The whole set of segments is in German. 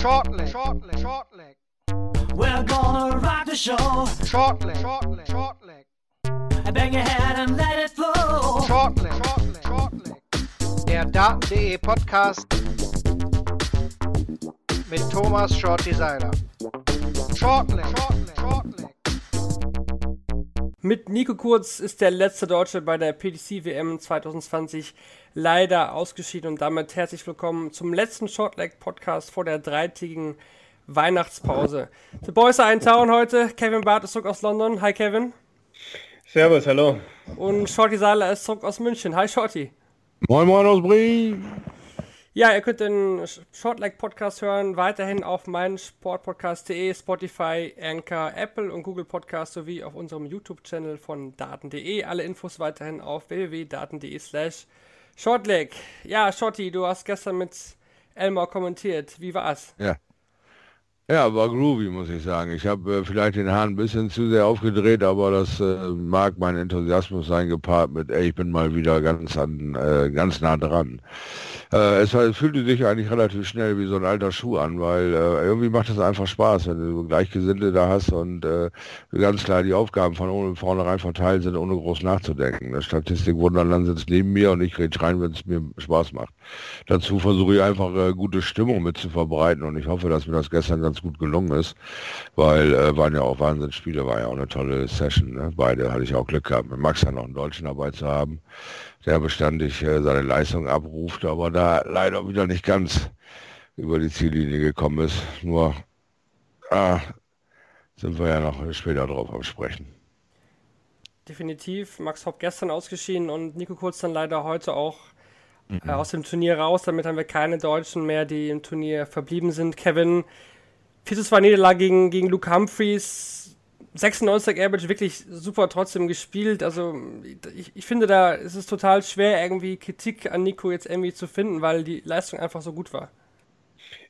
Shortleg, shortleg, shortleg. We're gonna rock the show. Shortleg, shortleg, shortleg. Bang your head and let it flow. Shortleg, shortleg, shortleg. Der Daten.de Podcast mit Thomas Shorty Seiler. Shortleg, shortleg, shortleg. Mit Nico Kurz ist der letzte Deutsche bei der PDC WM 2020 leider ausgeschieden und damit herzlich willkommen zum letzten Shortleg Podcast vor der dreitägigen Weihnachtspause. The Boys are in town heute. Kevin Barth ist zurück aus London. Hi Kevin. Servus, hallo. Und Shorty Seiler ist zurück aus München. Hi Shorty. Moin Moin aus Brie. Ja, ihr könnt den Shortleg Podcast hören, weiterhin auf meinsportpodcast.de, Spotify, Anchor, Apple und Google Podcast sowie auf unserem YouTube-Channel von daten.de. Alle Infos weiterhin auf www.daten.de slash Shortleg. Ja, Shorty, du hast gestern mit Elmar kommentiert. Wie war's? Ja. Ja, war groovy, muss ich sagen. Ich habe äh, vielleicht den Hahn ein bisschen zu sehr aufgedreht, aber das äh, mag mein Enthusiasmus sein, gepaart mit, ey, ich bin mal wieder ganz an, äh, ganz nah dran. Äh, es, es, fühlte sich eigentlich relativ schnell wie so ein alter Schuh an, weil äh, irgendwie macht es einfach Spaß, wenn du Gleichgesinnte da hast und äh, ganz klar die Aufgaben von vornherein verteilt sind, ohne groß nachzudenken. Das Statistikwunderland sitzt neben mir und ich rede rein, wenn es mir Spaß macht. Dazu versuche ich einfach äh, gute Stimmung mit zu verbreiten und ich hoffe, dass mir das gestern ganz gut gelungen ist, weil äh, waren ja auch Wahnsinnsspiele, war ja auch eine tolle Session. Ne? Beide hatte ich auch Glück gehabt, mit Max ja noch einen Deutschen dabei zu haben der beständig äh, seine Leistung abruft, aber da leider wieder nicht ganz über die Ziellinie gekommen ist. Nur ah, sind wir ja noch später drauf am Sprechen. Definitiv. Max Hopp gestern ausgeschieden und Nico Kurz dann leider heute auch mhm. äh, aus dem Turnier raus. Damit haben wir keine Deutschen mehr, die im Turnier verblieben sind. Kevin, 4 2 Niederlage gegen, gegen Luke Humphreys 96 Average wirklich super trotzdem gespielt. Also ich, ich finde, da ist es total schwer, irgendwie Kritik an Nico jetzt irgendwie zu finden, weil die Leistung einfach so gut war.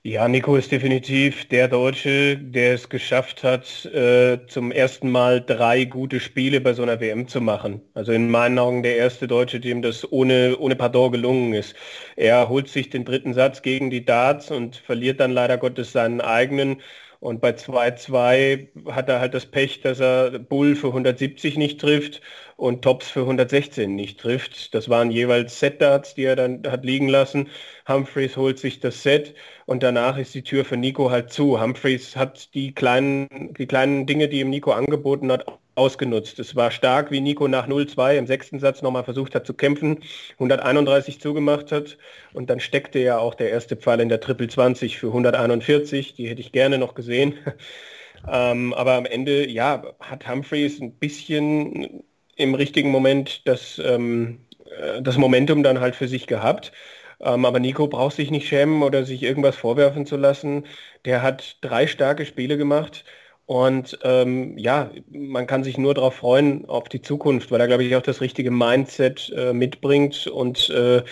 Ja, Nico ist definitiv der Deutsche, der es geschafft hat, äh, zum ersten Mal drei gute Spiele bei so einer WM zu machen. Also in meinen Augen der erste Deutsche, dem das ohne, ohne Pardon gelungen ist. Er holt sich den dritten Satz gegen die Darts und verliert dann leider Gottes seinen eigenen und bei 2-2 hat er halt das Pech, dass er Bull für 170 nicht trifft und Tops für 116 nicht trifft. Das waren jeweils Set-Darts, die er dann hat liegen lassen. Humphreys holt sich das Set und danach ist die Tür für Nico halt zu. Humphreys hat die kleinen, die kleinen Dinge, die ihm Nico angeboten hat, ausgenutzt. Es war stark, wie Nico nach 0-2 im sechsten Satz nochmal versucht hat zu kämpfen, 131 zugemacht hat und dann steckte ja auch der erste Pfeil in der Triple 20 für 141, die hätte ich gerne noch gesehen. ähm, aber am Ende, ja, hat Humphreys ein bisschen im richtigen Moment das, ähm, äh, das Momentum dann halt für sich gehabt. Ähm, aber Nico braucht sich nicht schämen oder sich irgendwas vorwerfen zu lassen. Der hat drei starke Spiele gemacht und ähm, ja, man kann sich nur darauf freuen, auf die Zukunft, weil er, glaube ich, auch das richtige Mindset äh, mitbringt. Und äh,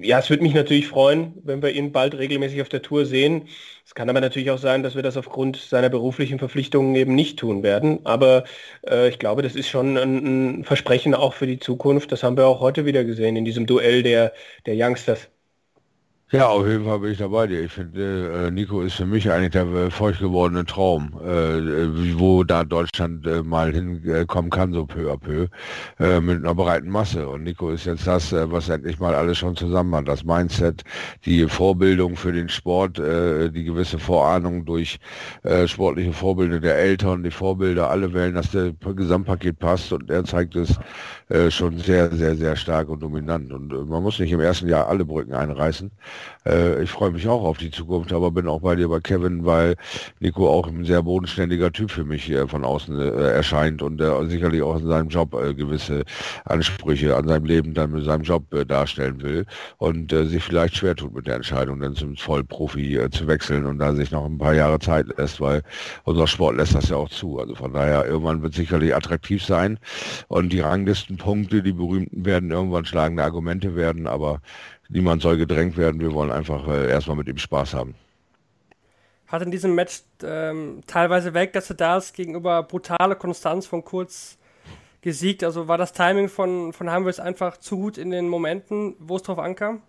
ja, es würde mich natürlich freuen, wenn wir ihn bald regelmäßig auf der Tour sehen. Es kann aber natürlich auch sein, dass wir das aufgrund seiner beruflichen Verpflichtungen eben nicht tun werden. Aber äh, ich glaube, das ist schon ein, ein Versprechen auch für die Zukunft. Das haben wir auch heute wieder gesehen in diesem Duell der, der Youngsters. Ja, auf jeden Fall bin ich dabei dir. Ich finde, äh, Nico ist für mich eigentlich der äh, feucht gewordene Traum, äh, wo da Deutschland äh, mal hinkommen kann, so peu à peu, äh, mit einer breiten Masse. Und Nico ist jetzt das, äh, was endlich mal alles schon zusammen hat. Das Mindset, die Vorbildung für den Sport, die gewisse Vorahnung durch sportliche Vorbilder der Eltern, die Vorbilder, alle wählen, dass der Gesamtpaket passt und er zeigt es schon sehr, sehr, sehr stark und dominant. Und man muss nicht im ersten Jahr alle Brücken einreißen. Äh, ich freue mich auch auf die Zukunft, aber bin auch bei dir bei Kevin, weil Nico auch ein sehr bodenständiger Typ für mich äh, von außen äh, erscheint und der sicherlich auch in seinem Job äh, gewisse Ansprüche an seinem Leben dann mit seinem Job äh, darstellen will und äh, sich vielleicht schwer tut mit der Entscheidung, dann zum Vollprofi zu wechseln und da sich noch ein paar Jahre Zeit lässt, weil unser Sport lässt das ja auch zu. Also von daher, irgendwann wird sicherlich attraktiv sein und die Ranglistenpunkte, die berühmten werden irgendwann schlagende Argumente werden, aber niemand soll gedrängt werden. Wir wollen einfach äh, erstmal mit ihm Spaß haben. Hat in diesem Match ähm, teilweise weg, dass er da ist, gegenüber brutale Konstanz von Kurz gesiegt. Also war das Timing von, von Hamwils einfach zu gut in den Momenten, wo es drauf ankam?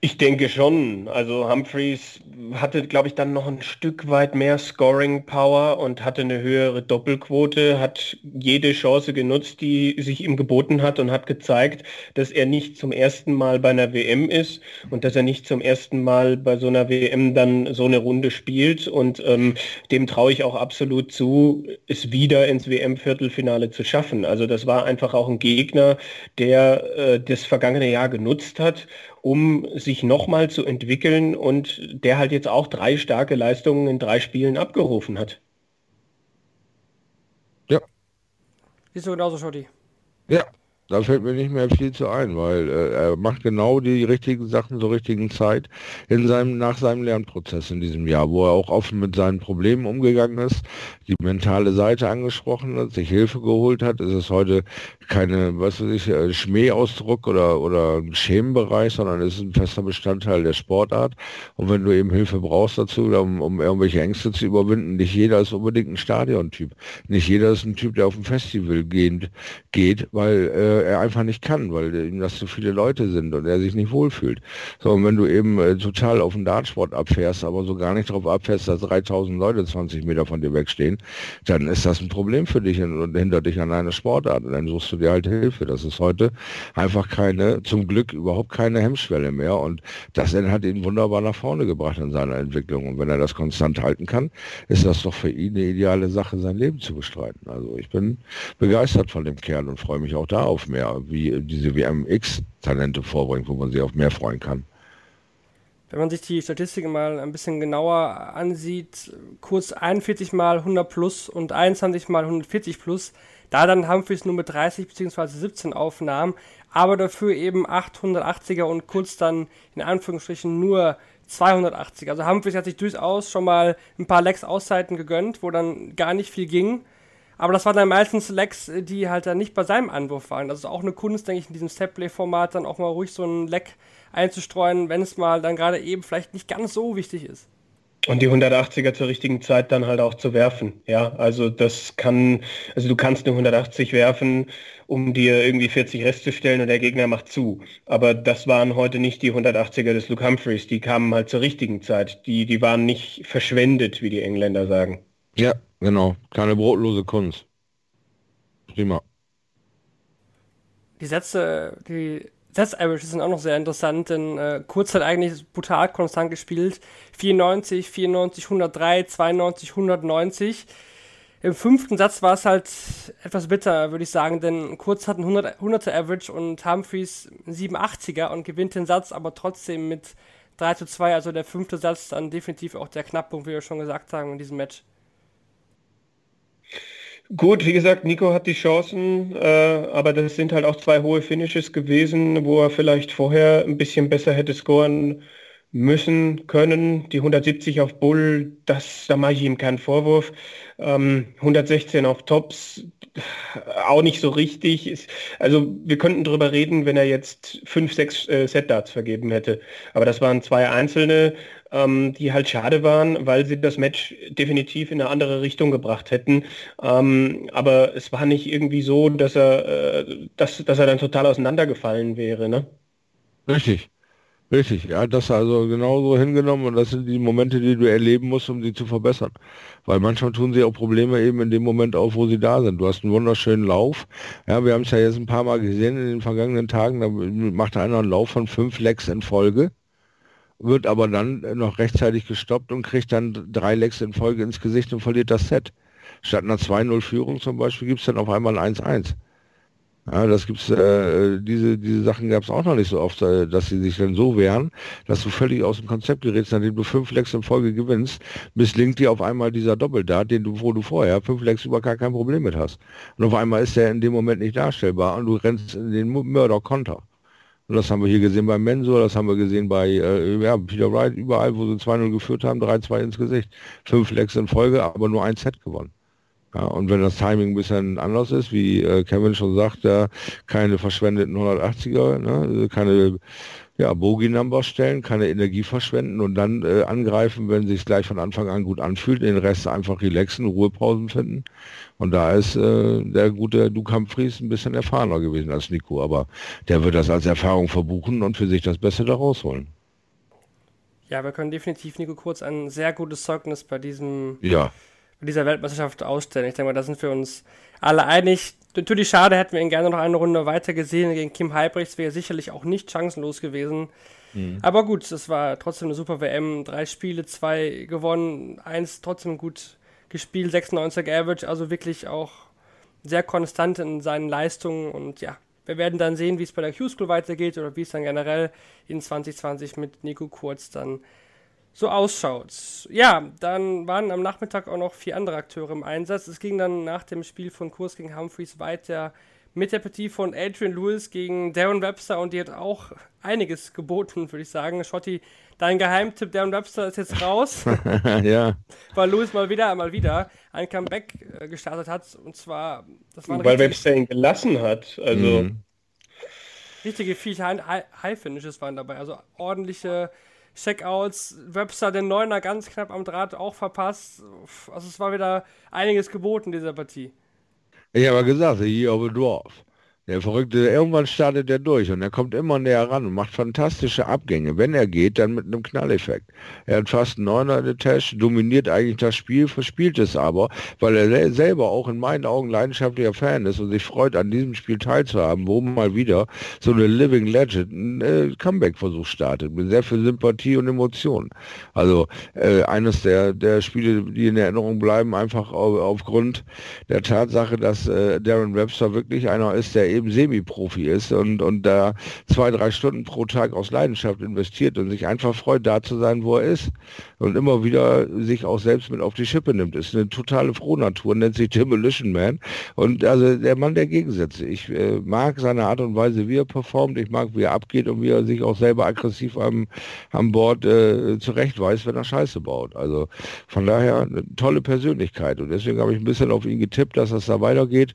Ich denke schon. Also Humphreys hatte, glaube ich, dann noch ein Stück weit mehr Scoring Power und hatte eine höhere Doppelquote, hat jede Chance genutzt, die sich ihm geboten hat und hat gezeigt, dass er nicht zum ersten Mal bei einer WM ist und dass er nicht zum ersten Mal bei so einer WM dann so eine Runde spielt. Und ähm, dem traue ich auch absolut zu, es wieder ins WM-Viertelfinale zu schaffen. Also das war einfach auch ein Gegner, der äh, das vergangene Jahr genutzt hat um sich nochmal zu entwickeln und der halt jetzt auch drei starke Leistungen in drei Spielen abgerufen hat. Ja. Siehst du genauso, Schotti? Ja, da fällt mir nicht mehr viel zu ein, weil äh, er macht genau die richtigen Sachen zur richtigen Zeit in seinem, nach seinem Lernprozess in diesem Jahr, wo er auch offen mit seinen Problemen umgegangen ist, die mentale Seite angesprochen hat, sich Hilfe geholt hat. Es ist heute keine, was weiß ich, äh, Schmähausdruck oder, oder Schemenbereich, sondern es ist ein fester Bestandteil der Sportart. Und wenn du eben Hilfe brauchst dazu, um, um irgendwelche Ängste zu überwinden, nicht jeder ist unbedingt ein Stadiontyp. Nicht jeder ist ein Typ, der auf ein Festival gehend, geht, weil äh, äh, er einfach nicht kann, weil ihm das zu viele Leute sind und er sich nicht wohlfühlt. So, und wenn du eben äh, total auf den Dartsport abfährst, aber so gar nicht darauf abfährst, dass 3000 Leute 20 Meter von dir wegstehen, dann ist das ein Problem für dich und, hindert dich an einer Sportart. Und dann suchst du dir halt Hilfe. Das ist heute einfach keine, zum Glück überhaupt keine Hemmschwelle mehr. Und das hat ihn wunderbar nach vorne gebracht in seiner Entwicklung. Und wenn er das konstant halten kann, ist das doch für ihn eine ideale Sache, sein Leben zu bestreiten. Also ich bin begeistert von dem Kerl und freue mich auch da auf mehr, wie diese WMX-Talente vorbringt, wo man sich auf mehr freuen kann. Wenn man sich die Statistiken mal ein bisschen genauer ansieht, kurz 41 mal 100 plus und 21 mal 140 plus, da dann Humphreys nur mit 30 bzw. 17 Aufnahmen, aber dafür eben 880er und kurz dann in Anführungsstrichen nur 280. Also Humphreys hat sich durchaus schon mal ein paar Lecks Auszeiten gegönnt, wo dann gar nicht viel ging. Aber das waren dann meistens Lecks, die halt dann nicht bei seinem Anwurf waren. Das ist auch eine Kunst, denke ich, in diesem Stepplay-Format dann auch mal ruhig so ein Leck einzustreuen, wenn es mal dann gerade eben vielleicht nicht ganz so wichtig ist. Und die 180er zur richtigen Zeit dann halt auch zu werfen. Ja, also das kann, also du kannst eine 180 werfen, um dir irgendwie 40 Rest zu stellen und der Gegner macht zu. Aber das waren heute nicht die 180er des Luke Humphreys, die kamen halt zur richtigen Zeit. Die, die waren nicht verschwendet, wie die Engländer sagen. Ja, genau. Keine brotlose Kunst. Prima. Die Sätze, die Sets-Averages sind auch noch sehr interessant, denn äh, Kurz hat eigentlich brutal konstant gespielt. 94, 94, 103, 92, 190. Im fünften Satz war es halt etwas bitter, würde ich sagen, denn Kurz hat ein 100, 100er Average und Humphreys 87er und gewinnt den Satz aber trotzdem mit 3 zu 2. Also der fünfte Satz dann definitiv auch der Knackpunkt, wie wir schon gesagt haben, in diesem Match. Gut, wie gesagt, Nico hat die Chancen, äh, aber das sind halt auch zwei hohe Finishes gewesen, wo er vielleicht vorher ein bisschen besser hätte scoren müssen können. Die 170 auf Bull, das, da mache ich ihm keinen Vorwurf. Ähm, 116 auf Tops, auch nicht so richtig. also wir könnten darüber reden, wenn er jetzt fünf, sechs äh, Set-Darts vergeben hätte. Aber das waren zwei einzelne ähm, die halt schade waren, weil sie das Match definitiv in eine andere Richtung gebracht hätten. Ähm, aber es war nicht irgendwie so, dass er, äh, dass, dass er dann total auseinandergefallen wäre. Ne? Richtig. Richtig, er hat das also genauso hingenommen und das sind die Momente, die du erleben musst, um sie zu verbessern. Weil manchmal tun sie auch Probleme eben in dem Moment auf, wo sie da sind. Du hast einen wunderschönen Lauf. Ja, wir haben es ja jetzt ein paar Mal gesehen in den vergangenen Tagen, da macht einer einen Lauf von fünf Lecks in Folge wird aber dann noch rechtzeitig gestoppt und kriegt dann drei Lecks in Folge ins Gesicht und verliert das Set. Statt einer 2-0-Führung zum Beispiel gibt es dann auf einmal ein 1-1. Ja, das gibt's, äh, diese, diese Sachen gab es auch noch nicht so oft, äh, dass sie sich dann so wehren, dass du völlig aus dem Konzept gerätst, nachdem du fünf Lecks in Folge gewinnst, misslingt dir auf einmal dieser Doppeldart, den du, wo du vorher fünf Lecks über gar kein Problem mit hast. Und auf einmal ist der in dem Moment nicht darstellbar und du rennst in den Mörder-Konter. Und das haben wir hier gesehen beim Mensur, das haben wir gesehen bei äh, ja, Peter Wright, überall, wo sie 2-0 geführt haben, 3-2 ins Gesicht. Fünf Lecks in Folge, aber nur ein Set gewonnen. Ja, und wenn das Timing ein bisschen anders ist, wie äh, Kevin schon sagt, ja, keine verschwendeten 180er, ne, keine ja, Bogie-Number stellen, keine Energie verschwenden und dann äh, angreifen, wenn sich gleich von Anfang an gut anfühlt, den Rest einfach relaxen, Ruhepausen finden. Und da ist äh, der gute Duke Humphries ein bisschen erfahrener gewesen als Nico, aber der wird das als Erfahrung verbuchen und für sich das Beste da rausholen. Ja, wir können definitiv Nico Kurz ein sehr gutes Zeugnis bei diesem Ja, bei dieser Weltmeisterschaft ausstellen. Ich denke mal, da sind wir uns alle einig. Natürlich schade, hätten wir ihn gerne noch eine Runde weiter gesehen. Gegen Kim Halbrechts wäre sicherlich auch nicht chancenlos gewesen. Aber gut, es war trotzdem eine super WM. Drei Spiele, zwei gewonnen, eins trotzdem gut gespielt, 96 Average, also wirklich auch sehr konstant in seinen Leistungen. Und ja, wir werden dann sehen, wie es bei der Q-School weitergeht oder wie es dann generell in 2020 mit Nico Kurz dann so ausschaut. Ja, dann waren am Nachmittag auch noch vier andere Akteure im Einsatz. Es ging dann nach dem Spiel von Kurs gegen Humphreys weiter mit der Partie von Adrian Lewis gegen Darren Webster und die hat auch einiges geboten, würde ich sagen. Schotti, dein Geheimtipp Darren Webster ist jetzt raus, ja. weil Lewis mal wieder, mal wieder ein Comeback äh, gestartet hat und zwar, das war Weil Webster ihn gelassen hat. Also Mhm. richtige High- High-Finishes waren dabei, also ordentliche Checkouts. Webster den Neuner ganz knapp am Draht auch verpasst. Also es war wieder einiges geboten dieser Partie. Ich habe gesagt, the year of a dwarf. Der Verrückte, irgendwann startet er durch und er kommt immer näher ran und macht fantastische Abgänge. Wenn er geht, dann mit einem Knalleffekt. Er hat fast einen Neuner in der Tasche, dominiert eigentlich das Spiel, verspielt es aber, weil er sel- selber auch in meinen Augen leidenschaftlicher Fan ist und sich freut, an diesem Spiel teilzuhaben, wo mal wieder so eine Living Legend ein äh, Comeback-Versuch startet, mit sehr viel Sympathie und Emotionen. Also äh, eines der, der Spiele, die in Erinnerung bleiben, einfach au- aufgrund der Tatsache, dass äh, Darren Webster wirklich einer ist, der eben Semi-Profi ist und, und da zwei, drei Stunden pro Tag aus Leidenschaft investiert und sich einfach freut, da zu sein, wo er ist und immer wieder sich auch selbst mit auf die Schippe nimmt. Ist eine totale Frohnatur, nennt sich Demolition Man und also der Mann der Gegensätze. Ich äh, mag seine Art und Weise, wie er performt, ich mag, wie er abgeht und wie er sich auch selber aggressiv am, am Bord äh, zurechtweist, wenn er Scheiße baut. Also von daher eine tolle Persönlichkeit und deswegen habe ich ein bisschen auf ihn getippt, dass es da weitergeht,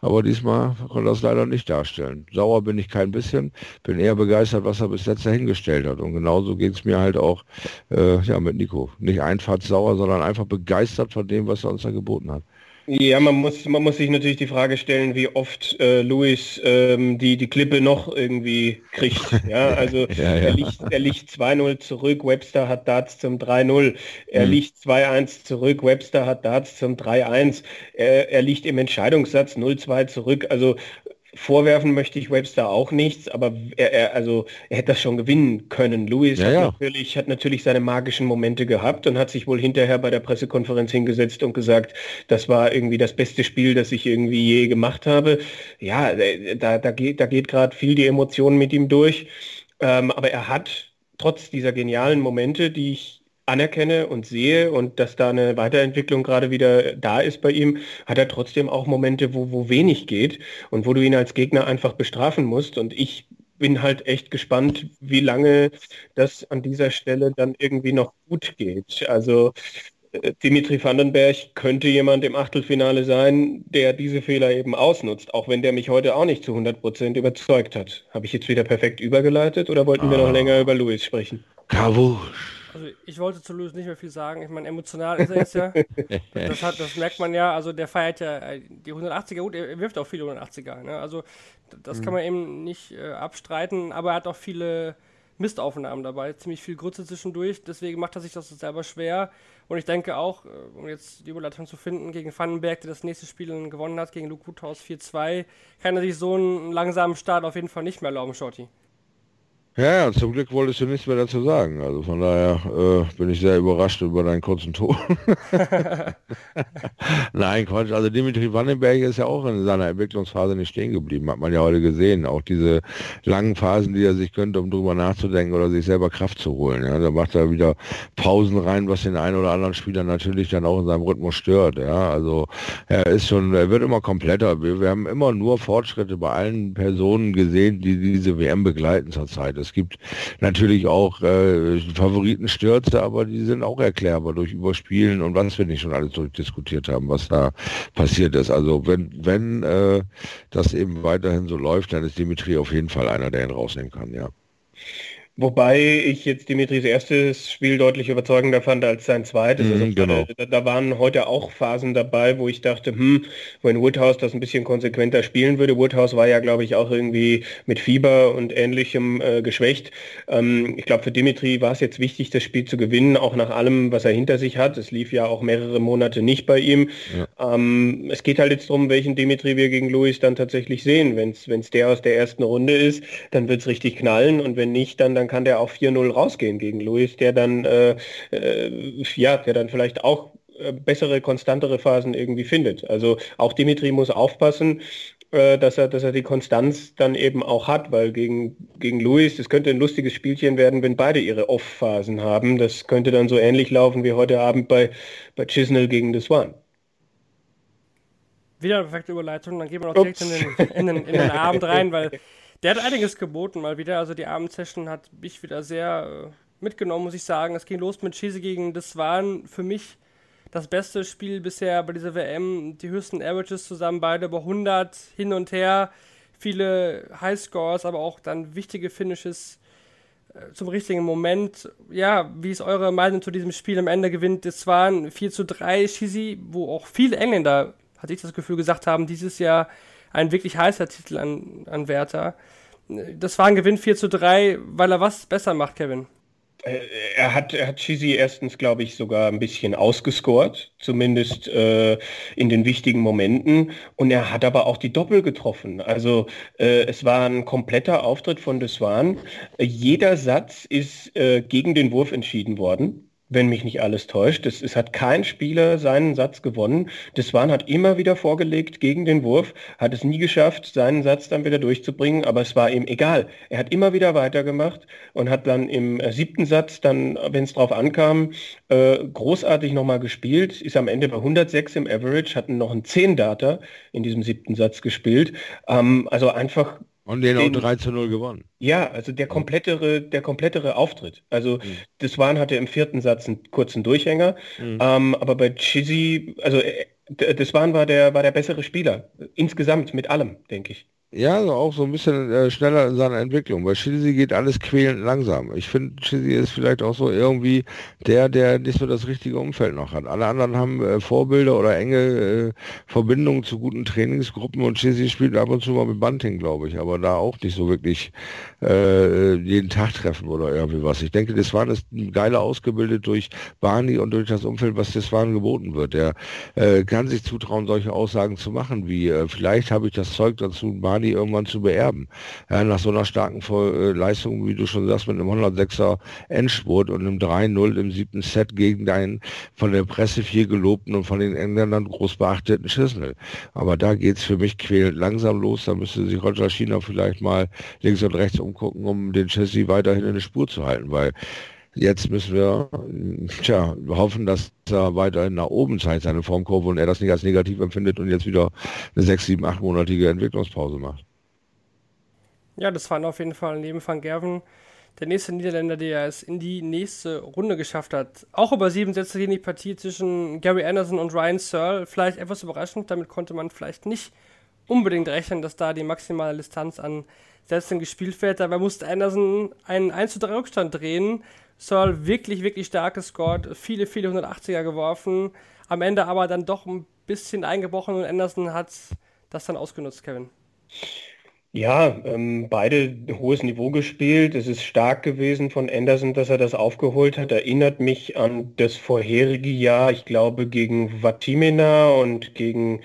aber diesmal konnte er es leider nicht darstellen. Sauer bin ich kein bisschen, bin eher begeistert, was er bis jetzt dahingestellt hat und genauso geht es mir halt auch äh, ja, mit Nico. Nicht einfach sauer, sondern einfach begeistert von dem, was er uns da geboten hat. Ja, man muss, man muss sich natürlich die Frage stellen, wie oft äh, Luis ähm, die, die Klippe noch irgendwie kriegt. Ja, also Ja, ja. er liegt, er liegt 2-0 zurück, Webster hat Darts zum 3-0. Er Mhm. liegt 2-1 zurück, Webster hat Darts zum 3-1. Er, er liegt im Entscheidungssatz 0-2 zurück. Also vorwerfen möchte ich Webster auch nichts, aber er, er, also, er hätte das schon gewinnen können. Lewis Ja, hat, ja. Natürlich, hat natürlich seine magischen Momente gehabt und hat sich wohl hinterher bei der Pressekonferenz hingesetzt und gesagt, das war irgendwie das beste Spiel, das ich irgendwie je gemacht habe. Ja, da, da geht, da geht gerade viel die Emotionen mit ihm durch. Ähm, aber er hat trotz dieser genialen Momente, die ich anerkenne und sehe und dass da eine Weiterentwicklung gerade wieder da ist bei ihm, hat er trotzdem auch Momente, wo, wo wenig geht und wo du ihn als Gegner einfach bestrafen musst. Und ich bin halt echt gespannt, wie lange das an dieser Stelle dann irgendwie noch gut geht. Also äh, Dimitri Vandenberg könnte jemand im Achtelfinale sein, der diese Fehler eben ausnutzt, auch wenn der mich heute auch nicht zu 100% überzeugt hat. Habe ich jetzt wieder perfekt übergeleitet oder wollten wir noch länger über Louis sprechen? Kavusch. Also ich wollte zu Lewis nicht mehr viel sagen. Ich meine, emotional ist er jetzt ja. Das, hat, das merkt man ja. Also der feiert ja äh, die 180er. Gut, er wirft auch viele 180er. Ne? Also das kann man eben nicht äh, abstreiten. Aber er hat auch viele Mistaufnahmen dabei. Ziemlich viel Grütze zwischendurch. Deswegen macht er sich das selber schwer. Und ich denke auch, äh, um jetzt die Überleitung zu finden, gegen Vandenberg, der das nächste Spiel gewonnen hat, gegen Luke Guthaus 4-2, kann er sich so einen langsamen Start auf jeden Fall nicht mehr erlauben, Shorty. Ja, zum Glück wolltest du nichts mehr dazu sagen. Also von daher äh, bin ich sehr überrascht über deinen kurzen Ton. Nein, Quatsch. Also Dimitri Vandenberg ist ja auch in seiner Entwicklungsphase nicht stehen geblieben, hat man ja heute gesehen. Auch diese langen Phasen, die er sich könnte, um drüber nachzudenken oder sich selber Kraft zu holen. Ja, da macht er wieder Pausen rein, was den einen oder anderen Spieler natürlich dann auch in seinem Rhythmus stört. Ja, also er ist schon, er wird immer kompletter. Wir, wir haben immer nur Fortschritte bei allen Personen gesehen, die diese WM begleiten zurzeit. Es gibt natürlich auch äh, Favoritenstürze, aber die sind auch erklärbar durch Überspielen und was wir nicht schon alles durchdiskutiert haben, was da passiert ist. Also wenn, wenn äh, das eben weiterhin so läuft, dann ist Dimitri auf jeden Fall einer, der ihn rausnehmen kann, ja. Wobei ich jetzt Dimitris erstes Spiel deutlich überzeugender fand als sein zweites. Also Mhm, genau. da, da waren heute auch Phasen dabei, wo ich dachte, hm, wenn Woodhouse das ein bisschen konsequenter spielen würde. Woodhouse war ja, glaube ich, auch irgendwie mit Fieber und ähnlichem äh, geschwächt. Ähm, ich glaube, für Dimitri war es jetzt wichtig, das Spiel zu gewinnen, auch nach allem, was er hinter sich hat. Es lief ja auch mehrere Monate nicht bei ihm. Ähm, es geht halt jetzt darum, welchen Dimitri wir gegen Luis dann tatsächlich sehen. Wenn es der aus der ersten Runde ist, dann wird es richtig knallen und wenn nicht, dann, dann kann der auch 4-0 rausgehen gegen Luis, der dann äh, äh, ja, der dann vielleicht auch äh, bessere, konstantere Phasen irgendwie findet. Also auch Dimitri muss aufpassen, äh, dass er, dass er die Konstanz dann eben auch hat, weil gegen, gegen Luis, das könnte ein lustiges Spielchen werden, wenn beide ihre Off-Phasen haben. Das könnte dann so ähnlich laufen wie heute Abend bei, bei Chisnell gegen The Swan. Wieder eine perfekte Überleitung, dann gehen wir noch direkt in den, in, den, in den Abend rein, weil der hat einiges geboten mal wieder. Also die Abendsession hat mich wieder sehr äh, mitgenommen, muss ich sagen. Es ging los mit Cheese gegen das waren für mich das beste Spiel bisher bei dieser WM. Die höchsten Averages zusammen, beide über 100 hin und her. Viele Highscores, aber auch dann wichtige Finishes äh, zum richtigen Moment. Ja, wie ist eure Meinung zu diesem Spiel? Am Ende gewinnt es waren 4 zu 3 Shisi, wo auch viele Engländer, hatte ich das Gefühl, gesagt haben, dieses Jahr ein wirklich heißer Titel an, an Werther. Das war ein Gewinn 4 zu 3, weil er was besser macht, Kevin. Äh, Er hat, er hat Chizzy erstens, glaube ich, sogar ein bisschen ausgescored, zumindest äh, in den wichtigen Momenten. Und er hat aber auch die Doppel getroffen. Also äh, es war ein kompletter Auftritt von Deswan. Jeder Satz ist äh, gegen den Wurf entschieden worden wenn mich nicht alles täuscht. Es, es hat kein Spieler seinen Satz gewonnen. Deswan hat immer wieder vorgelegt gegen den Wurf, hat es nie geschafft, seinen Satz dann wieder durchzubringen, aber es war ihm egal. Er hat immer wieder weitergemacht und hat dann im äh, siebten Satz, dann, wenn es drauf ankam, äh, großartig nochmal gespielt, ist am Ende bei 106 im Average, hatten noch einen 10-Data in diesem siebten Satz gespielt. Ähm, also einfach Und den, Den- auch 3 zu 0 gewonnen. ja, also der komplettere, der komplettere Auftritt. Also das waren hatte im vierten Satz einen kurzen Durchhänger, ähm, aber bei Chizzy, also äh, d- das waren war der war der bessere Spieler insgesamt mit allem, denke ich. Ja, also auch so ein bisschen äh, schneller in seiner Entwicklung. Bei Chizzy geht alles quälend langsam. Ich finde, Chizzy ist vielleicht auch so irgendwie der, der nicht so das richtige Umfeld noch hat. Alle anderen haben äh, Vorbilder oder enge äh, Verbindungen zu guten Trainingsgruppen und Chizzy spielt ab und zu mal mit Bunting, glaube ich, aber da auch nicht so wirklich äh, jeden Tag treffen oder irgendwie was. Ich denke, Deswan ist geiler ausgebildet durch Barney und durch das Umfeld, was Deswan geboten wird. Der äh, kann sich zutrauen, solche Aussagen zu machen, wie äh, vielleicht habe ich das Zeug dazu, Barney irgendwann zu beerben. Ja, nach so einer starken äh, Leistung, wie du schon sagst, mit einem 106er Endspurt und einem 3-0 im siebten Set gegen deinen von der Presse viel gelobten und von den Engländern groß beachteten Schissel. Aber da geht's für mich quälend langsam los. Da müsste sich Roger China vielleicht mal links und rechts umgucken, um den Chassis weiterhin in der Spur zu halten, weil Jetzt müssen wir tja, hoffen, dass er weiterhin nach oben zeigt, seine Formkurve, und er das nicht als negativ empfindet und jetzt wieder eine sechs, sieben, achtmonatige Entwicklungspause macht. Ja, das war auf jeden Fall neben Van Gerven der nächste Niederländer, der es in die nächste Runde geschafft hat. Auch über sieben Sätze ging die Partie zwischen Gary Anderson und Ryan Searle. Vielleicht etwas überraschend, damit konnte man vielleicht nicht unbedingt rechnen, dass da die maximale Distanz an Sätzen gespielt wird. Dabei musste Anderson einen 1 zu 3 Rückstand drehen. Searle wirklich, wirklich stark gescored, viele, viele 180er geworfen. Am Ende aber dann doch ein bisschen eingebrochen und Anderson hat das dann ausgenutzt, Kevin. Ja, ähm, beide hohes Niveau gespielt. Es ist stark gewesen von Anderson, dass er das aufgeholt hat. Erinnert mich an das vorherige Jahr, ich glaube gegen Vatimena und gegen,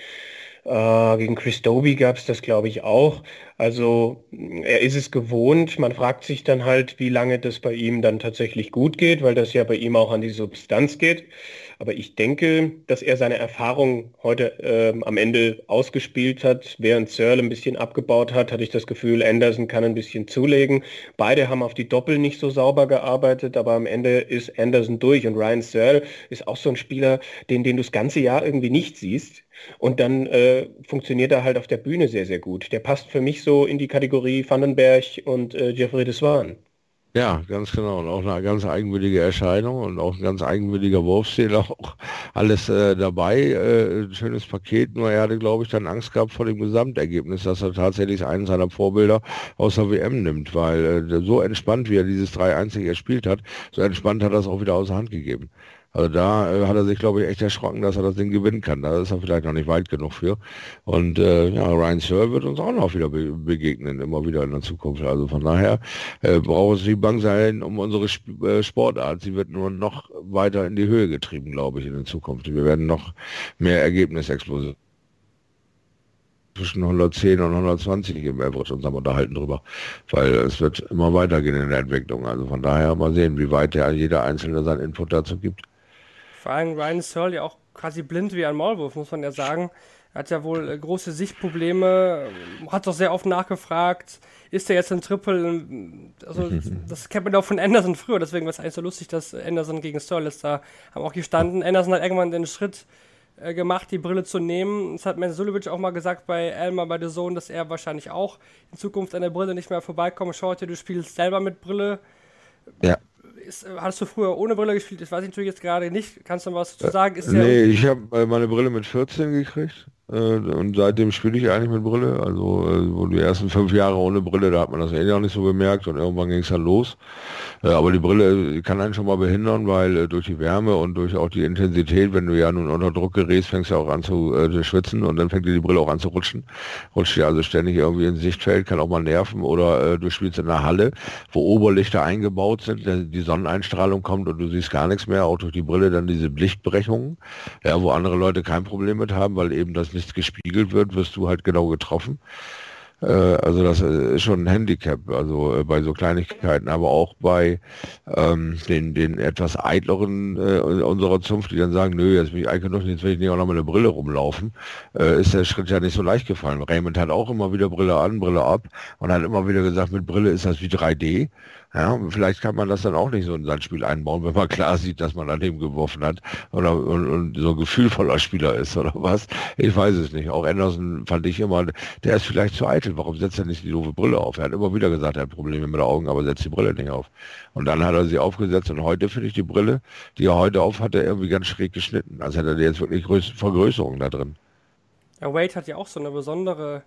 äh, gegen Chris Doby gab es das, glaube ich, auch. Also er ist es gewohnt. Man fragt sich dann halt, wie lange das bei ihm dann tatsächlich gut geht, weil das ja bei ihm auch an die Substanz geht. Aber ich denke, dass er seine Erfahrung heute ähm, am Ende ausgespielt hat. Während Searle ein bisschen abgebaut hat, hatte ich das Gefühl, Anderson kann ein bisschen zulegen. Beide haben auf die Doppel nicht so sauber gearbeitet, aber am Ende ist Anderson durch. Und Ryan Searle ist auch so ein Spieler, den, den du das ganze Jahr irgendwie nicht siehst. Und dann äh, funktioniert er halt auf der Bühne sehr, sehr gut. Der passt für mich so in die Kategorie Vandenberg und äh, Jeffrey de Swan. Ja, ganz genau. Und auch eine ganz eigenwillige Erscheinung und auch ein ganz eigenwilliger Wurfstil auch alles äh, dabei. Äh, ein schönes Paket, nur er hatte, glaube ich, dann Angst gehabt vor dem Gesamtergebnis, dass er tatsächlich einen seiner Vorbilder aus der WM nimmt, weil äh, so entspannt, wie er dieses 3-1 gespielt hat, so entspannt hat er es auch wieder aus der Hand gegeben. Also da äh, hat er sich, glaube ich, echt erschrocken, dass er das Ding gewinnen kann. Da ist er vielleicht noch nicht weit genug für. Und äh, ja, Ryan Searle wird uns auch noch wieder be begegnen, immer wieder in der Zukunft. Also von daher äh, braucht es die Bank sein um unsere Sp äh, Sportart. Sie wird nur noch weiter in die Höhe getrieben, glaube ich, in der Zukunft. Wir werden noch mehr Ergebnisexplosionen zwischen 110 und 120 im Average uns am unterhalten drüber, weil es wird immer weitergehen in der Entwicklung. Also von daher mal sehen, wie weit ja jeder Einzelne seinen Input dazu gibt. Vor allem Ryan Searle ja auch quasi blind wie ein Maulwurf, muss man ja sagen. Er hat ja wohl äh, große Sichtprobleme, hat doch sehr oft nachgefragt, ist er jetzt ein Triple? Also, das kennt man auch von Anderson früher, deswegen war es eigentlich so lustig, dass Anderson gegen Searle ist. Da haben auch gestanden. Anderson hat irgendwann den Schritt äh, gemacht, die Brille zu nehmen. Das hat Mensulovic auch mal gesagt bei Elmer bei The Zone, dass er wahrscheinlich auch in Zukunft an der Brille nicht mehr vorbeikommt. Schaut dir, du spielst selber mit Brille. Ja ist, hast du früher ohne Brille gespielt? Das weiß ich natürlich jetzt gerade nicht. Kannst du was zu sagen? Ist nee, ich habe äh, meine Brille mit 14 gekriegt. Äh, und seitdem spiele ich eigentlich mit Brille. Also äh, wo die ersten fünf Jahre ohne Brille, da hat man das eh noch nicht so bemerkt und irgendwann ging es dann los. Äh, aber die Brille kann einen schon mal behindern, weil durch die Wärme und durch auch die Intensität, wenn du ja nun unter Druck gerätst, fängst du auch an zu, zu schwitzen und dann fängt dir die Brille auch an zu rutschen. Rutscht dir also ständig irgendwie ins Sichtfeld, kann auch mal nerven oder du spielst in einer Halle, wo Oberlichter eingebaut sind, die Sonneneinstrahlung kommt und du siehst gar nichts mehr, auch durch die Brille dann diese Lichtbrechungen, ja, wo andere Leute kein Problem mit haben, weil eben das nicht nichts gespiegelt wird, wirst du halt genau getroffen. Äh, also das äh, ist schon ein Handicap, also äh, bei so Kleinigkeiten, aber auch bei ähm, den, den etwas eitleren äh, unserer Zunft, die dann sagen, nö, jetzt bin ich alt genug, jetzt will ich nicht auch noch mit einer Brille rumlaufen, äh, ist der Schritt ja nicht so leicht gefallen. Raymond hat auch immer wieder Brille an, Brille ab und hat immer wieder gesagt, mit Brille ist das wie 3D. Ja, vielleicht kann man das dann auch nicht so in sein Spiel einbauen, wenn man klar sieht, dass man daneben geworfen hat oder und, und so ein gefühlvoller Spieler ist oder was. Ich weiß es nicht. Auch Anderson fand ich immer, der ist vielleicht zu eitel. Warum setzt er nicht die doofe Brille auf? Er hat immer wieder gesagt, er hat Probleme mit den Augen, aber setzt die Brille nicht auf. Und dann hat er sie aufgesetzt und heute finde ich die Brille, die er heute auf hat, er irgendwie ganz schräg geschnitten. Also hätte er jetzt wirklich Vergrößerungen da drin. Ja, Wade hat ja auch so eine besondere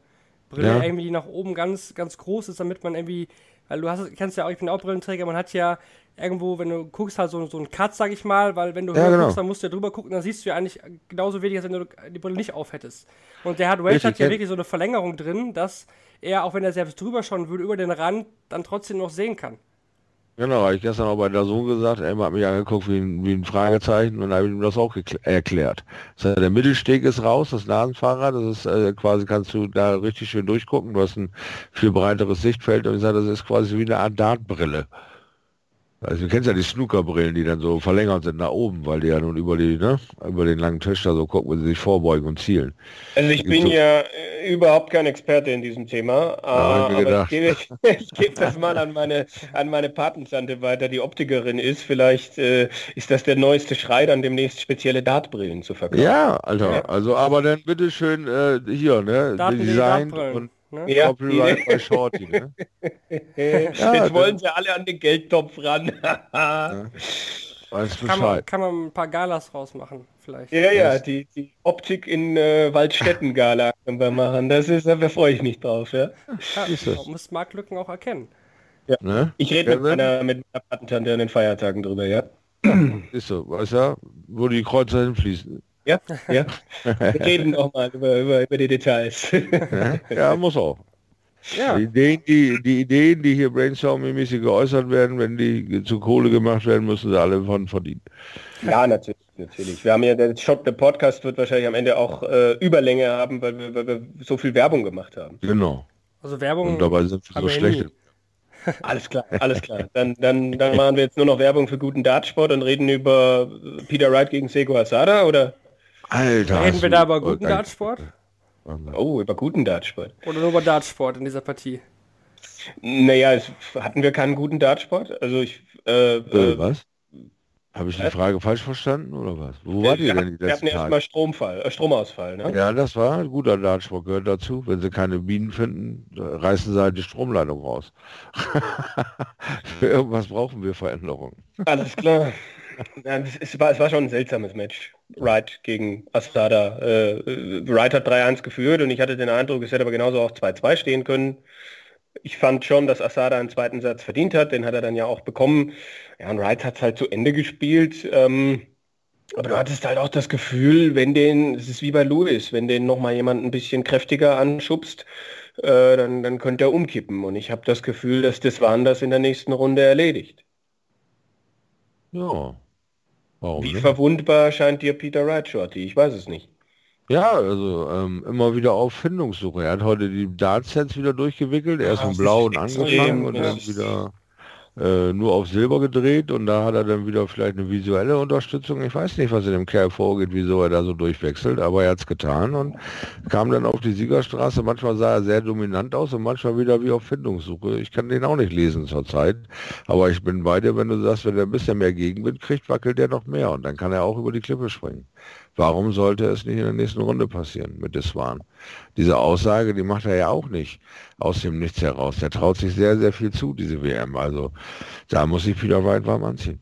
Brille, ja. irgendwie die nach oben ganz, ganz groß ist, damit man irgendwie weil du hast, kennst ja auch, ich bin auch Brillenträger, man hat ja irgendwo, wenn du guckst, halt so, so einen Cut, sag ich mal, weil wenn du ja, genau. guckst, dann musst du ja drüber gucken, dann siehst du ja eigentlich genauso wenig, als wenn du die Brille nicht auf hättest. Und der hat Wade hat ja wirklich so eine Verlängerung drin, dass er, auch wenn er selbst drüber schauen würde, über den Rand, dann trotzdem noch sehen kann. Genau, habe ich gestern auch bei der Sohn gesagt, er hat mich angeguckt wie ein, wie ein Fragezeichen und habe ihm das auch erklärt. Das der Mittelsteg ist raus, das Nasenfahrrad, das ist äh, quasi, kannst du da richtig schön durchgucken, du hast ein viel breiteres Sichtfeld und ich sage, das ist quasi wie eine Art Dartbrille. Also du kennst ja die Snookerbrillen, die dann so verlängert sind nach oben, weil die ja nun über die, ne, über den langen Tisch da so gucken, wenn sie sich vorbeugen und zielen. Also ich bin so ja überhaupt kein Experte in diesem Thema, äh, aber ich gebe, ich gebe das mal an meine, an meine Patentante weiter, die Optikerin ist. Vielleicht äh, ist das der neueste Schrei, dann demnächst spezielle Dartbrillen zu verkaufen. Ja, Alter, ja. also aber dann bitteschön äh, hier, ne, Design und Ne? Ja, Copyright bei Shorty. Ne? ja, Jetzt wollen sie alle an den Geldtopf ran. ja. kann, man, kann man ein paar Galas rausmachen, vielleicht. Ja, ja, die, die Optik in äh, Waldstätten-Gala können wir machen. Das ist, da freue ich mich drauf, ja. ja muss Marktlücken auch erkennen. Ja. Ne? Ich rede mit meiner, mit meiner Patentante an den Feiertagen drüber, ja. Ist so, weißt du, wo die Kreuzer hinfließen. Ja, ja. Wir reden nochmal über, über, über die Details. ja, muss auch. Ja. Die, Ideen, die, die Ideen, die hier brainstorming-mäßig geäußert werden, wenn die zu Kohle gemacht werden, müssen sie alle von verdienen. Ja, natürlich. Natürlich. Wir haben ja, der Shot, der Podcast wird wahrscheinlich am Ende auch äh, Überlänge haben, weil wir, weil wir so viel Werbung gemacht haben. Genau. Also Werbung. Und dabei sind wir so schlecht. Alles klar, alles klar. Dann, dann, dann machen wir jetzt nur noch Werbung für guten Dartsport und reden über Peter Wright gegen Sego Asada, oder? Alter. Reden wir da über guten Dartsport? Oh, über guten Dartsport. Oder nur über Dartsport in dieser Partie? Naja, es, hatten wir keinen guten Dartsport? Also ich. Äh, äh, was? Habe ich die Frage falsch verstanden oder was? Wo wart ihr denn die Wir hatten erstmal Tage? Stromausfall, äh, Stromausfall. Ne? Ja, das war ein guter Dartspruch, gehört dazu. Wenn sie keine Bienen finden, reißen sie halt die Stromleitung raus. Für irgendwas brauchen wir Veränderungen. Alles klar. Ja, es, es, war, es war schon ein seltsames Match. Wright gegen Asada. Äh, Wright hat 3-1 geführt und ich hatte den Eindruck, es hätte aber genauso auch 2-2 stehen können. Ich fand schon, dass Asada einen zweiten Satz verdient hat, den hat er dann ja auch bekommen. Ja, und Wright hat halt zu Ende gespielt. Ähm, aber du hattest halt auch das Gefühl, wenn den, es ist wie bei Lewis, wenn den nochmal jemand ein bisschen kräftiger anschubst, äh, dann, dann könnte er umkippen. Und ich habe das Gefühl, dass das waren das in der nächsten Runde erledigt. Ja. Warum Wie nicht? verwundbar scheint dir Peter Wright, Shorty? Ich weiß es nicht. Ja, also ähm, immer wieder auf Findungssuche. Er hat heute die Dartsets wieder durchgewickelt. Erst Ja, von das blauen ist angefangen und dann wieder äh, nur auf Silber gedreht und da hat er dann wieder vielleicht eine visuelle Unterstützung. Ich weiß nicht, was in dem Kerl vorgeht, wieso er da so durchwechselt, aber er hat es getan und kam dann auf die Siegerstraße. Manchmal sah er sehr dominant aus und manchmal wieder wie auf Findungssuche. Ich kann den auch nicht lesen zurzeit, aber ich bin bei dir, wenn du sagst, wenn er ein bisschen mehr Gegenwind kriegt, wackelt er noch mehr und dann kann er auch über die Klippe springen. Warum sollte es nicht in der nächsten Runde passieren mit Deswan? Diese Aussage, die macht er ja auch nicht aus dem Nichts heraus. Der traut sich sehr, sehr viel zu, diese WM. Also da muss sich Peter Wright warm anziehen.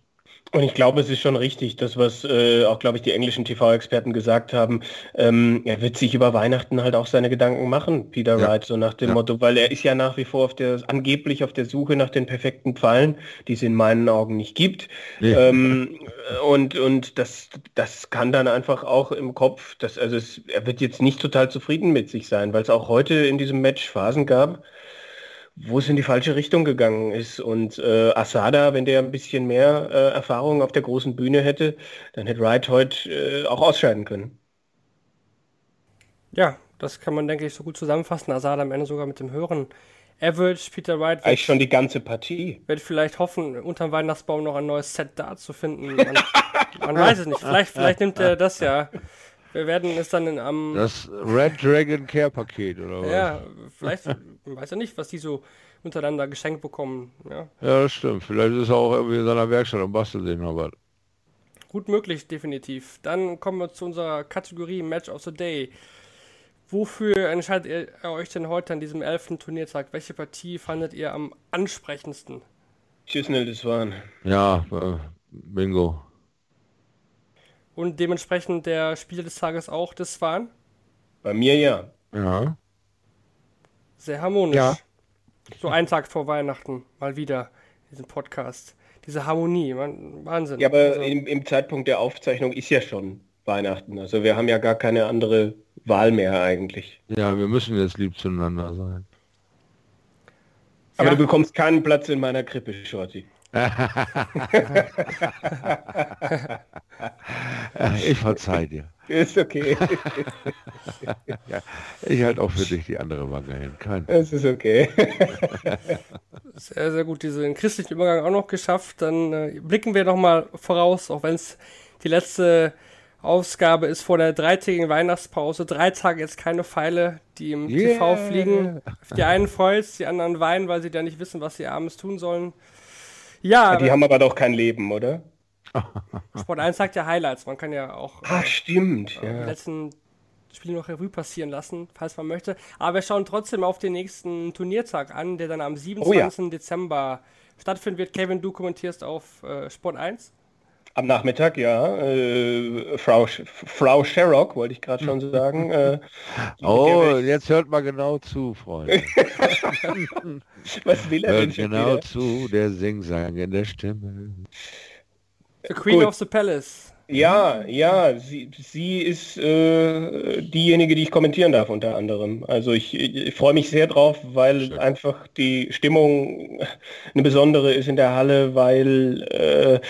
Und ich glaube, es ist schon richtig, das, was äh, auch, glaube ich, die englischen TV-Experten gesagt haben. Ähm, er wird sich über Weihnachten halt auch seine Gedanken machen, Peter Ja. Wright, so nach dem Ja. Motto, weil er ist ja nach wie vor auf der, angeblich auf der Suche nach den perfekten Pfeilen, die es in meinen Augen nicht gibt. Nee. Ähm, und und das, das kann dann einfach auch im Kopf, das, also es, er wird jetzt nicht total zufrieden mit sich sein, weil es auch heute in diesem Match Phasen gab, wo es in die falsche Richtung gegangen ist. Und äh, Asada, wenn der ein bisschen mehr äh, Erfahrung auf der großen Bühne hätte, dann hätte Wright heute äh, auch ausscheiden können. Ja, das kann man, denke ich, so gut zusammenfassen. Asada am Ende sogar mit dem höheren Average. Peter Wright Eigentlich wird, schon die ganze Partie. wird vielleicht hoffen, unterm Weihnachtsbaum noch ein neues Set da zu finden. Man, man weiß es nicht. Vielleicht, vielleicht nimmt er das ja. Wir werden es dann in, am... Das Red Dragon Care Paket oder was? ja, vielleicht, weiß ja nicht, was die so untereinander geschenkt bekommen. Ja, Ja, das stimmt. Vielleicht ist er auch irgendwie in seiner Werkstatt und bastelt den noch was. gut möglich, definitiv. Dann kommen wir zu unserer Kategorie Match of the Day. Wofür entscheidet ihr euch denn heute an diesem elften Turniertag? Welche Partie fandet ihr am ansprechendsten? Tschüss, Nil, das waren. Ja, äh, Bingo. Und dementsprechend der Spieler des Tages auch das waren? Bei mir ja. Ja. Sehr harmonisch. Ja. So einen Tag vor Weihnachten, mal wieder, diesen Podcast. Diese Harmonie, man, Wahnsinn. Ja, aber Also, im, im Zeitpunkt der Aufzeichnung ist ja schon Weihnachten. Also wir haben ja gar keine andere Wahl mehr eigentlich. Ja, wir müssen jetzt lieb zueinander sein. Aber Ja. du bekommst keinen Platz in meiner Krippe, Shorty. Ich verzeih dir. Ist okay. Ich halte auch für dich die andere Wange hin. Kein. Es ist okay. sehr, sehr gut diesen christlichen Übergang auch noch geschafft. Dann äh, blicken wir nochmal voraus, auch wenn es die letzte Ausgabe ist vor der dreitägigen Weihnachtspause. Drei Tage jetzt keine Pfeile, die im Yeah. TV fliegen. Die einen freut's, die anderen weinen, weil sie da nicht wissen, was sie abends tun sollen. Ja, Die haben aber doch kein Leben, oder? Sport 1 sagt ja Highlights. Man kann ja auch Ah, stimmt. die Ja. letzten Spiele noch Revue passieren lassen, falls man möchte. Aber wir schauen trotzdem auf den nächsten Turniertag an, der dann am 27. Dezember stattfinden wird. Kevin, du kommentierst auf äh, Sport 1. Am Nachmittag, ja. Äh, Frau, Sch- Frau Sherrock, wollte ich gerade schon sagen. Äh, Oh, jetzt hört mal genau zu, Freunde. was will er denn Hört schon genau wieder? zu, der Singsang in der Stimme. The Queen Gut. of the Palace. Ja, ja, sie, sie ist äh, diejenige, die ich kommentieren darf unter anderem. Also ich, ich freue mich sehr drauf, weil einfach die Stimmung eine besondere ist in der Halle, weil äh,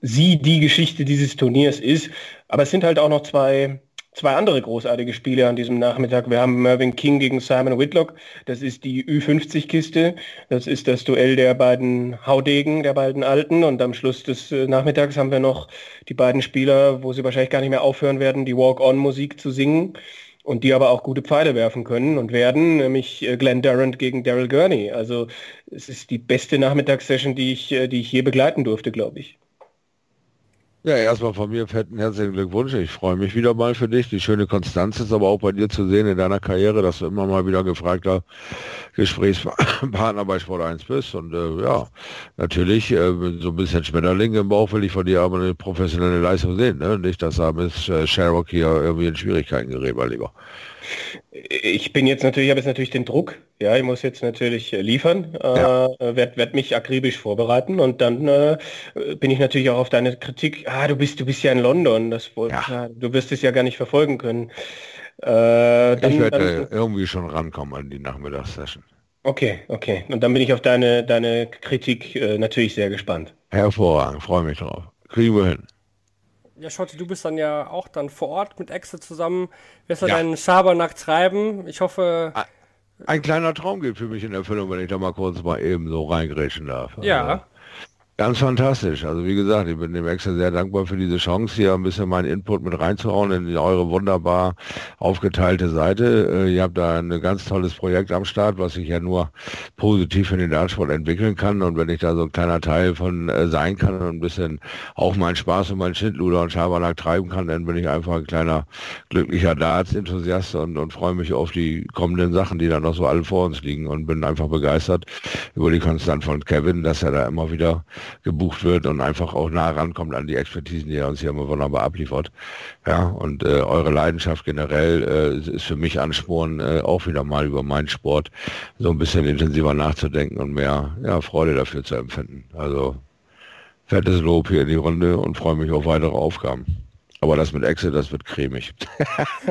sie die Geschichte dieses Turniers ist. Aber es sind halt auch noch zwei, zwei andere großartige Spiele an diesem Nachmittag. Wir haben Mervyn King gegen Simon Whitlock. Das ist die Ü50-Kiste. Das ist das Duell der beiden Haudegen, der beiden Alten. Und am Schluss des äh, Nachmittags haben wir noch die beiden Spieler, wo sie wahrscheinlich gar nicht mehr aufhören werden, die Walk-on-Musik zu singen. Und die aber auch gute Pfeile werfen können und werden, nämlich äh, Glenn Durant gegen Daryl Gurney. Also es ist die beste Nachmittagssession, die ich, äh, die ich je begleiten durfte, glaube ich. Ja, erstmal von mir fetten herzlichen Glückwunsch. Ich freue mich wieder mal für dich. Die schöne Konstanz ist aber auch bei dir zu sehen in deiner Karriere, dass du immer mal wieder gefragter Gesprächspartner bei Sport 1 bist. Und äh, ja, natürlich äh, so ein bisschen Schmetterling im Bauch will ich von dir aber eine professionelle Leistung sehen. Ne? Nicht, dass da mit äh, Sherrock hier irgendwie in Schwierigkeiten gerät, mein Lieber. Ich bin jetzt natürlich, habe jetzt natürlich den Druck. Ja, ich muss jetzt natürlich liefern, ja. äh, werde werd mich akribisch vorbereiten und dann äh, bin ich natürlich auch auf deine Kritik. Ah, du bist, du bist ja in London. Das, ja. du wirst es ja gar nicht verfolgen können. Äh, dann, ich werde irgendwie schon rankommen an die Nachmittagssession. Okay, okay. Und dann bin ich auf deine, deine Kritik äh, natürlich sehr gespannt. Hervorragend, freue mich drauf. Kriegen wir hin. Ja, Schotti, du bist dann ja auch dann vor Ort mit Exe zusammen. Wirst du ja. deinen Schabernack treiben? Ich hoffe. Ein kleiner Traum geht für mich in Erfüllung, wenn ich da mal kurz mal eben so reingrätschen darf. Ja. Also, Ganz fantastisch. Also wie gesagt, ich bin dem Extra sehr dankbar für diese Chance, hier ein bisschen meinen Input mit reinzuhauen in eure wunderbar aufgeteilte Seite. Äh, ihr habt da ein ganz tolles Projekt am Start, was sich ja nur positiv in den Dartsport entwickeln kann. Und wenn ich da so ein kleiner Teil von äh, sein kann und ein bisschen auch meinen Spaß und meinen Schindluder und Schabernack treiben kann, dann bin ich einfach ein kleiner glücklicher Darts-Enthusiast und, und freue mich auf die kommenden Sachen, die dann noch so alle vor uns liegen und bin einfach begeistert über die Konstant von Kevin, dass er da immer wieder gebucht wird und einfach auch nah rankommt an die Expertisen, die er uns hier immer wunderbar abliefert. Ja, und äh, eure Leidenschaft generell äh, ist für mich Ansporn, äh, auch wieder mal über meinen Sport so ein bisschen intensiver nachzudenken und mehr ja, Freude dafür zu empfinden. Also fettes Lob hier in die Runde und freue mich auf weitere Aufgaben. Aber das mit Excel, das wird cremig.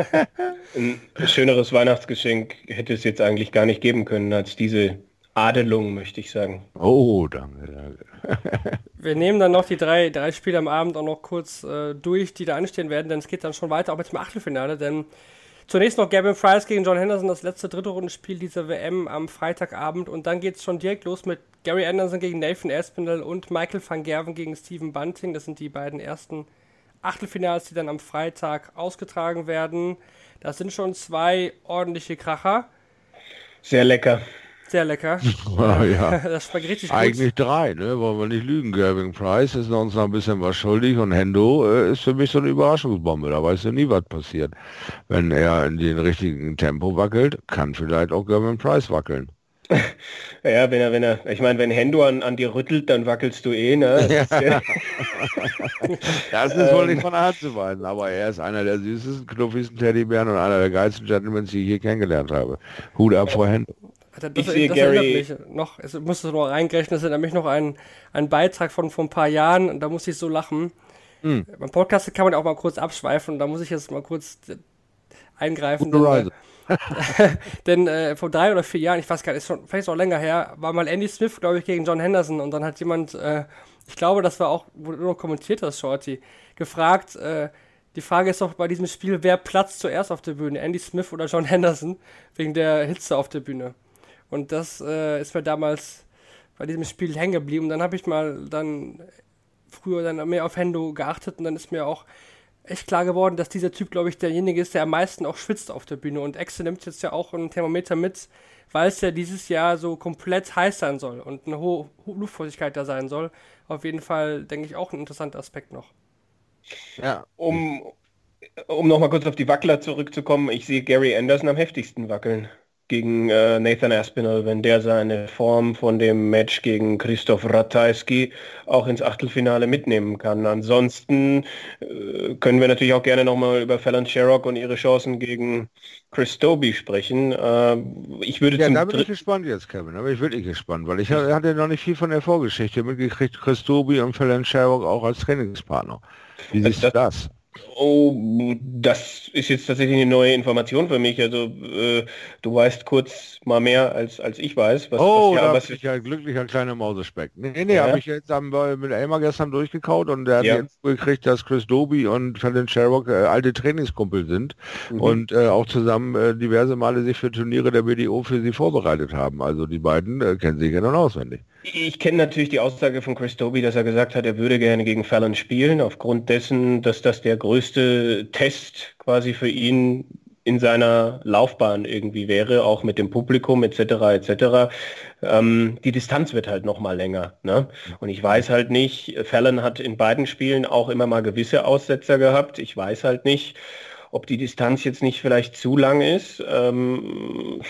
Ein schöneres Weihnachtsgeschenk hätte es jetzt eigentlich gar nicht geben können als diese Adelung, möchte ich sagen. Oh, danke, danke. Wir nehmen dann noch die drei, drei Spiele am Abend auch noch kurz äh, durch, die da anstehen werden, denn es geht dann schon weiter, auch mit dem Achtelfinale, denn zunächst noch Gavin Price gegen John Henderson, das letzte dritte Rundenspiel dieser WM am Freitagabend und dann geht es schon direkt los mit Gary Anderson gegen Nathan Aspinall und Michael van Gerven gegen Stephen Bunting. Das sind die beiden ersten Achtelfinals, die dann am Freitag ausgetragen werden. Das sind schon zwei ordentliche Kracher. Sehr lecker. Sehr lecker. ja, ja. Das schmeckt richtig gut. Eigentlich drei, ne? Wollen wir nicht lügen. Gerving Price ist uns noch ein bisschen was schuldig und Hendo äh, ist für mich so eine Überraschungsbombe. Da weißt du nie, was passiert. Wenn er in den richtigen Tempo wackelt, kann vielleicht auch Gerving Price wackeln. Ja, wenn er, wenn er, ich meine, wenn Hendo an, an dir rüttelt, dann wackelst du eh, ne? Das, ja. das ist wohl nicht von der Hand zu weisen, aber er ist einer der süßesten, knuffigsten Teddybären und einer der geilsten Gentlemen, die ich je kennengelernt habe. Hut ab vor Hendo. Das, ich sehe Gary mich noch, es musste noch reingerechnet, das ist nämlich noch ein, ein Beitrag von vor ein paar Jahren und da muss ich so lachen. Hm. Beim Podcast kann man auch mal kurz abschweifen und da muss ich jetzt mal kurz eingreifen. Denn, äh, denn äh, vor drei oder vier Jahren, ich weiß gar nicht, ist schon vielleicht auch länger her, war mal Andy Smith, glaube ich, gegen John Henderson und dann hat jemand, äh, ich glaube, das war auch, wo du noch kommentiert hast, Shorty, gefragt, äh, die Frage ist doch bei diesem Spiel, wer platzt zuerst auf der Bühne, Andy Smith oder John Henderson, wegen der Hitze auf der Bühne. Und das äh, ist mir damals bei diesem Spiel hängen geblieben. Dann habe ich mal dann früher dann mehr auf Hendo geachtet und dann ist mir auch echt klar geworden, dass dieser Typ, glaube ich, derjenige ist, der am meisten auch schwitzt auf der Bühne. Und Exe nimmt jetzt ja auch ein Thermometer mit, weil es ja dieses Jahr so komplett heiß sein soll und eine hohe Luftfeuchtigkeit da sein soll. Auf jeden Fall, denke ich, auch ein interessanter Aspekt noch. Ja, um, um nochmal kurz auf die Wackler zurückzukommen, ich sehe Gary Anderson am heftigsten wackeln gegen äh, Nathan Aspinall, wenn der seine Form von dem Match gegen Christoph Ratajski auch ins Achtelfinale mitnehmen kann. Ansonsten äh, können wir natürlich auch gerne nochmal über Fallon Sherrock und ihre Chancen gegen Chris Doby sprechen. Äh, ich würde ja, da bin ich gespannt jetzt, Kevin. Da bin ich wirklich gespannt, weil ich hatte noch nicht viel von der Vorgeschichte mitgekriegt. Chris Doby und Fallon Sherrock auch als Trainingspartner. Wie siehst du das? Oh, das ist jetzt tatsächlich eine neue Information für mich. Also äh, du weißt kurz mal mehr als, als ich weiß. Was, oh, was, ja, da was ich ja glücklicher kleiner Mausespeck. Nee, nee, ja. habe ich jetzt am, mit Elmar gestern durchgekaut und der hat ja. jetzt gekriegt, dass Chris Doby und Fallon Sherrock äh, alte Trainingskumpel sind mhm. und äh, auch zusammen äh, diverse Male sich für Turniere der BDO für sie vorbereitet haben. Also die beiden äh, kennen sich ja nun auswendig. Ich kenne natürlich die Aussage von Chris Doby, dass er gesagt hat, er würde gerne gegen Fallon spielen, aufgrund dessen, dass das der größte Test quasi für ihn in seiner Laufbahn irgendwie wäre, auch mit dem Publikum etc. etc. Ähm, die Distanz wird halt noch mal länger. Ne? Und ich weiß halt nicht, Fallon hat in beiden Spielen auch immer mal gewisse Aussetzer gehabt. Ich weiß halt nicht, ob die Distanz jetzt nicht vielleicht zu lang ist. Ähm,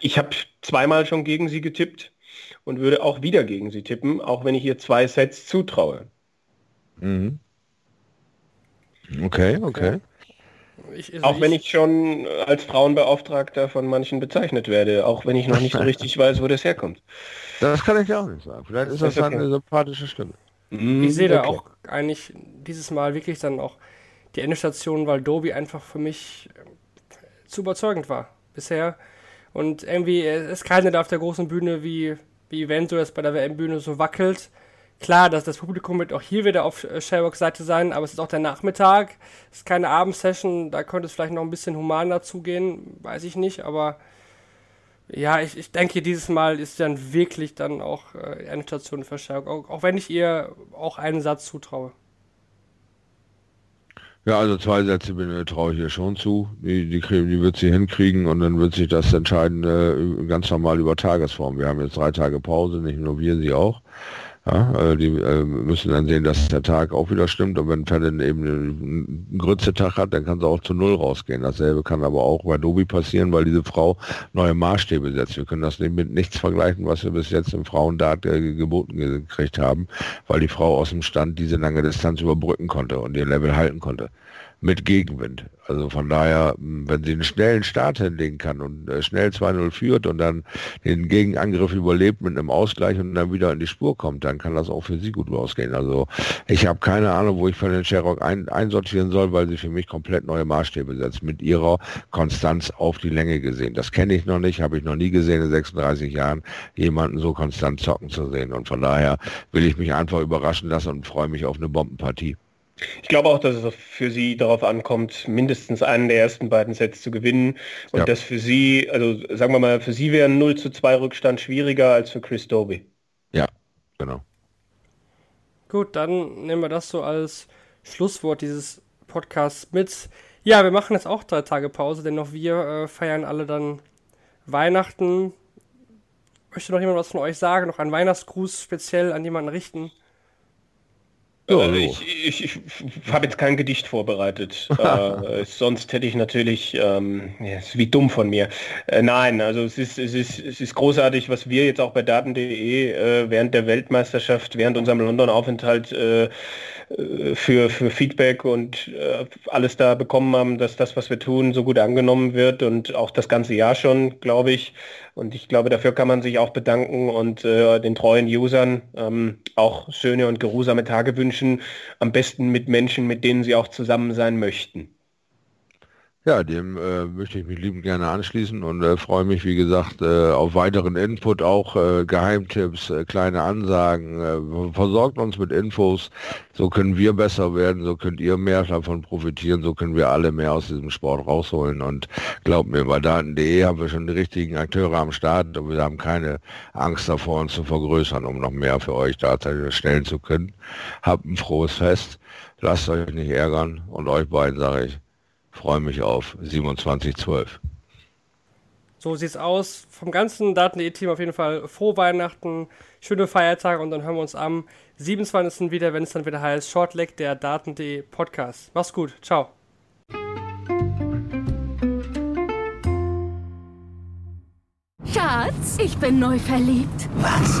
ich habe zweimal schon gegen sie getippt und würde auch wieder gegen sie tippen, auch wenn ich ihr zwei Sets zutraue. Mhm. Okay, okay. Ich, also auch wenn ich schon als Frauenbeauftragter von manchen bezeichnet werde, auch wenn ich noch nicht so richtig weiß, wo das herkommt. Das kann ich auch nicht sagen. Vielleicht ist das, das okay. eine sympathische Stimme. Mhm, ich sehe okay. da auch eigentlich dieses Mal wirklich dann auch die Endstation, weil Dobi einfach für mich äh, zu überzeugend war bisher. Und irgendwie ist keiner da auf der großen Bühne wie, wie Vento jetzt bei der WM-Bühne so wackelt. Klar, dass das Publikum wird auch hier wieder auf äh, Sherrocks Seite sein, aber es ist auch der Nachmittag. Es ist keine Abendsession, da könnte es vielleicht noch ein bisschen humaner zugehen, weiß ich nicht, aber ja, ich, ich denke, dieses Mal ist dann wirklich dann auch äh, eine Station für Sherrock, auch, auch wenn ich ihr auch einen Satz zutraue. Ja, also zwei Sätze bin, traue ich ihr schon zu. Die, die, die wird sie hinkriegen und dann wird sich das entscheiden äh, ganz normal über Tagesform. Wir haben jetzt drei Tage Pause, nicht nur wir, sie auch. Ja, äh, die äh, müssen dann sehen, dass der Tag auch wieder stimmt. Und wenn Fallon eben einen Grütze-Tag hat, dann kann sie auch zu Null rausgehen. Dasselbe kann aber auch bei Dobi passieren, weil diese Frau neue Maßstäbe setzt. Wir können das mit nichts vergleichen, was wir bis jetzt im Frauendart äh, geboten gekriegt haben, weil die Frau aus dem Stand diese lange Distanz überbrücken konnte und ihr Level halten konnte mit Gegenwind. Also von daher, wenn sie einen schnellen Start hinlegen kann und äh, schnell 2-0 führt und dann den Gegenangriff überlebt mit einem Ausgleich und dann wieder in die Spur kommt, dann kann das auch für sie gut ausgehen. Also ich habe keine Ahnung, wo ich von den Sherrock ein, einsortieren soll, weil sie für mich komplett neue Maßstäbe setzt, mit ihrer Konstanz auf die Länge gesehen. Das kenne ich noch nicht, habe ich noch nie gesehen in 36 Jahren, jemanden so konstant zocken zu sehen. Und von daher will ich mich einfach überraschen lassen und freue mich auf eine Bombenpartie. Ich glaube auch, dass es für sie darauf ankommt, mindestens einen der ersten beiden Sets zu gewinnen. Und ja. das für sie, also sagen wir mal, für sie wäre ein 0 zu 2 Rückstand schwieriger als für Chris Doby. Ja, genau. Gut, dann nehmen wir das so als Schlusswort dieses Podcasts mit. Ja, wir machen jetzt auch drei Tage Pause, denn auch wir äh, feiern alle dann Weihnachten. Möchte noch jemand was von euch sagen? Noch einen Weihnachtsgruß speziell an jemanden richten? Ja, äh, ich, ich, ich habe jetzt kein Gedicht vorbereitet. äh, sonst hätte ich natürlich, ähm, ja, ist wie dumm von mir. Äh, nein, also es ist, es, ist, es ist großartig, was wir jetzt auch bei Daten.de äh, während der Weltmeisterschaft, während unserem London-Aufenthalt äh, äh, für, für Feedback und äh, alles da bekommen haben, dass das, was wir tun, so gut angenommen wird und auch das ganze Jahr schon, glaube ich. Und ich glaube, dafür kann man sich auch bedanken und äh, den treuen Usern ähm, auch schöne und geruhsame Tage wünschen. Am besten mit Menschen, mit denen sie auch zusammen sein möchten. Ja, dem äh, möchte ich mich liebend gerne anschließen und äh, freue mich, wie gesagt, äh, auf weiteren Input, auch äh, Geheimtipps, äh, kleine Ansagen. Äh, versorgt uns mit Infos, so können wir besser werden, so könnt ihr mehr davon profitieren, so können wir alle mehr aus diesem Sport rausholen. Und glaubt mir, bei Daten.de haben wir schon die richtigen Akteure am Start und wir haben keine Angst davor, uns zu vergrößern, um noch mehr für euch da stellen zu können. Habt ein frohes Fest, lasst euch nicht ärgern und euch beiden sage ich, freue mich auf 2712. So sieht's aus. Vom ganzen Daten.de-Team auf jeden Fall frohe Weihnachten, schöne Feiertage und dann hören wir uns am 27. wieder, wenn es dann wieder heißt Shortleg, der Daten.de Podcast. Mach's gut. Ciao. Schatz, ich bin neu verliebt. Was?